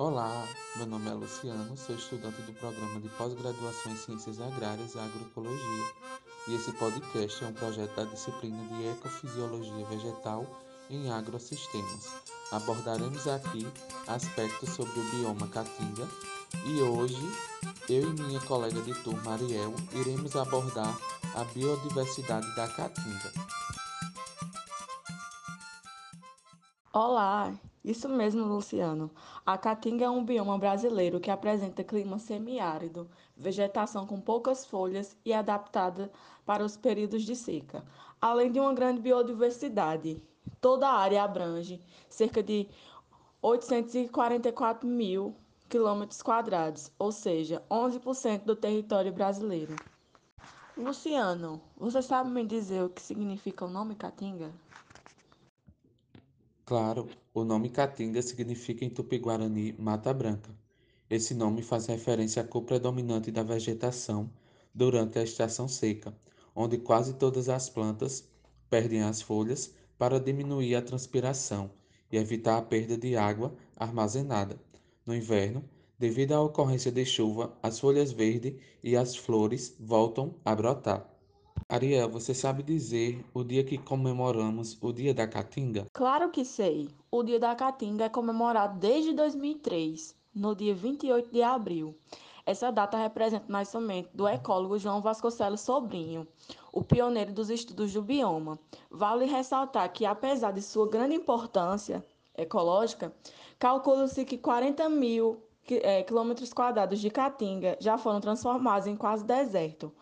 Olá, meu nome é Luciano, sou estudante do programa de pós-graduação em Ciências Agrárias e Agroecologia, e esse podcast é um projeto da disciplina de Ecofisiologia Vegetal em Agrosistemas. Abordaremos aqui aspectos sobre o bioma Caatinga e hoje eu e minha colega de turma Ariel iremos abordar a biodiversidade da Caatinga. Olá, isso mesmo, Luciano. A Caatinga é um bioma brasileiro que apresenta clima semiárido, vegetação com poucas folhas e adaptada para os períodos de seca, além de uma grande biodiversidade. Toda a área abrange cerca de 844 mil quilômetros quadrados, ou seja, 11% do território brasileiro. Luciano, você sabe me dizer o que significa o nome Caatinga? Claro, o nome Caatinga significa em Tupi-Guarani Mata Branca. Esse nome faz referência à cor predominante da vegetação durante a estação seca, onde quase todas as plantas perdem as folhas para diminuir a transpiração e evitar a perda de água armazenada. No inverno, devido à ocorrência de chuva, as folhas verdes e as flores voltam a brotar. Ariel, você sabe dizer o dia que comemoramos o Dia da Caatinga? Claro que sei. O Dia da Caatinga é comemorado desde 2003, no dia 28 de abril. Essa data representa o nascimento do ecólogo João Vasconcelos Sobrinho, o pioneiro dos estudos do bioma. Vale ressaltar que, apesar de sua grande importância ecológica, calcula-se que 40 mil é, quilômetros quadrados de caatinga já foram transformados em quase deserto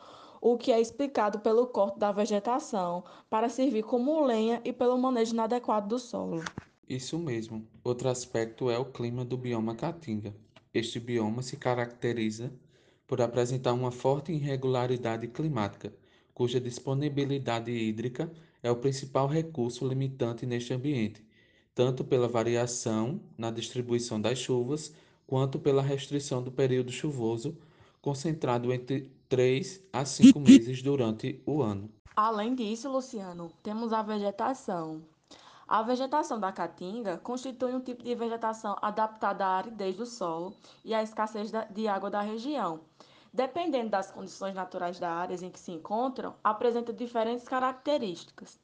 o que é explicado pelo corte da vegetação para servir como lenha e pelo manejo inadequado do solo. Isso mesmo. Outro aspecto é o clima do bioma Caatinga. Este bioma se caracteriza por apresentar uma forte irregularidade climática, cuja disponibilidade hídrica é o principal recurso limitante neste ambiente, tanto pela variação na distribuição das chuvas, quanto pela restrição do período chuvoso, concentrado entre 3 a 5 meses durante o ano. Além disso, Luciano, temos a vegetação. A vegetação da caatinga constitui um tipo de vegetação adaptada à aridez do solo e à escassez de água da região. Dependendo das condições naturais da área em que se encontram, apresenta diferentes características.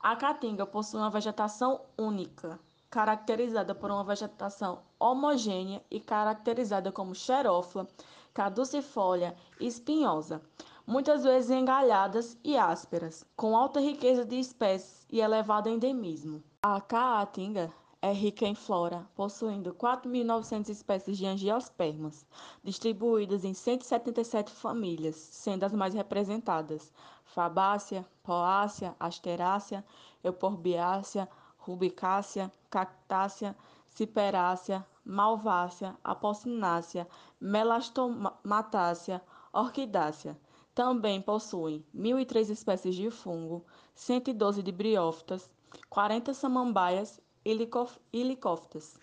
A caatinga possui uma vegetação única, caracterizada por uma vegetação homogênea e caracterizada como xerófila, caducifólia e espinhosa, muitas vezes engalhadas e ásperas, com alta riqueza de espécies e elevado endemismo. A caatinga é rica em flora, possuindo 4.900 espécies de angiospermas, distribuídas em 177 famílias, sendo as mais representadas Fabácea, Poácea, Asterácea, Euporbiácea, Rubicácea, Cactácea, Ciperácea, Malvácea, Apocinácea, Melastomatácea, Orquidácea. Também possuem 1.003 espécies de fungo, 112 de briófitas, 40 samambaias e licófitas.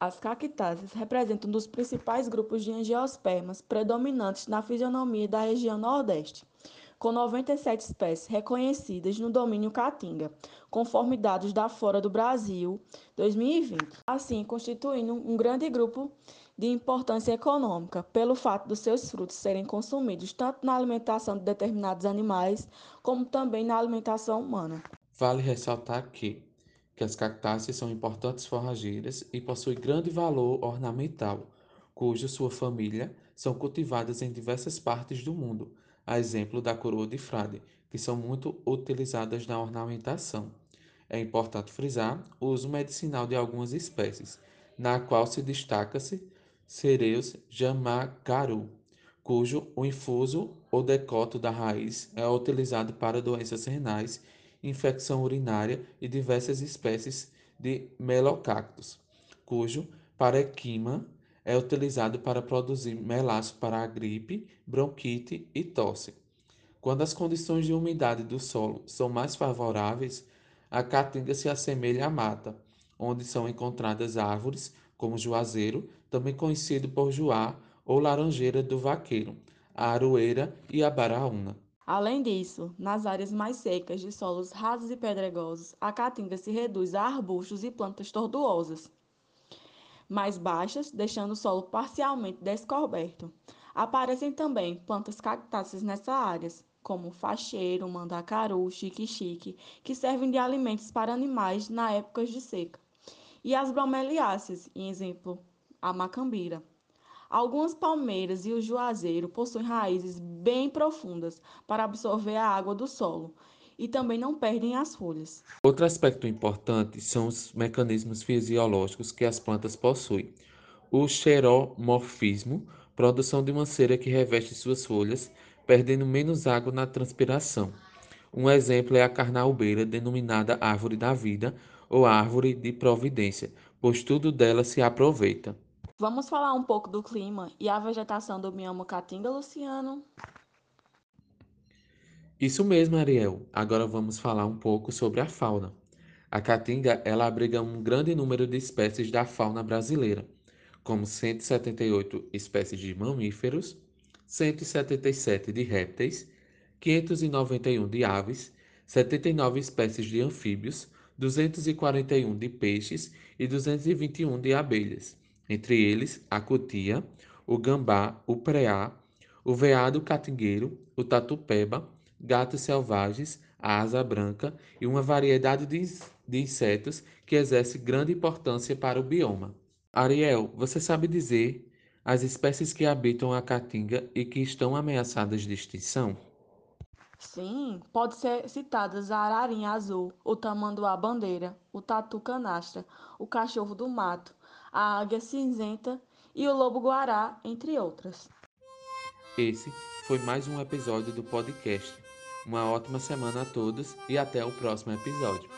As cactáceas representam um dos principais grupos de angiospermas predominantes na fisionomia da região Nordeste com 97 espécies reconhecidas no domínio Caatinga, conforme dados da Fora do Brasil 2020. Assim, constituindo um grande grupo de importância econômica, pelo fato dos seus frutos serem consumidos tanto na alimentação de determinados animais, como também na alimentação humana. Vale ressaltar que, que as cactáceas são importantes forrageiras e possuem grande valor ornamental, cuja sua família são cultivadas em diversas partes do mundo, a exemplo da coroa de frade, que são muito utilizadas na ornamentação. É importante frisar o uso medicinal de algumas espécies, na qual se destaca-se Cereus jamagaru, cujo o infuso ou decoto da raiz é utilizado para doenças renais, infecção urinária e diversas espécies de melocactos, cujo parequima é utilizado para produzir melaço para a gripe, bronquite e tosse. Quando as condições de umidade do solo são mais favoráveis, a caatinga se assemelha à mata, onde são encontradas árvores como juazeiro, também conhecido por juá ou laranjeira do vaqueiro, a aroeira e a baraúna. Além disso, nas áreas mais secas de solos rasos e pedregosos, a caatinga se reduz a arbustos e plantas tortuosas. Mais baixas, deixando o solo parcialmente descoberto. Aparecem também plantas cactáceas nessas áreas, como facheiro, mandacaru, xique-xique, que servem de alimentos para animais na época de seca. E as bromeliáceas, em exemplo, a macambira. Algumas palmeiras e o juazeiro possuem raízes bem profundas para absorver a água do solo e também não perdem as folhas. Outro aspecto importante são os mecanismos fisiológicos que as plantas possuem. O xeromorfismo, produção de uma cera que reveste suas folhas, perdendo menos água na transpiração. Um exemplo é a carnaubeira, denominada árvore da vida ou árvore de providência, pois tudo dela se aproveita. Vamos falar um pouco do clima e a vegetação do bioma Caatinga, Luciano? Isso mesmo, Ariel. Agora vamos falar um pouco sobre a fauna. A caatinga, ela abriga um grande número de espécies da fauna brasileira, como 178 espécies de mamíferos, 177 de répteis, 591 de aves, 79 espécies de anfíbios, 241 de peixes e 221 de abelhas, entre eles a cutia, o gambá, o preá, o veado catingueiro, o tatupeba, gatos selvagens, a asa branca e uma variedade de, insetos que exerce grande importância para o bioma. Ariel, você sabe dizer as espécies que habitam a caatinga e que estão ameaçadas de extinção? Sim, pode ser citadas a ararinha azul, o tamanduá bandeira, o tatu canastra, o cachorro do mato, a águia cinzenta e o lobo-guará, entre outras. Esse foi mais um episódio do podcast. Uma ótima semana a todos e até o próximo episódio.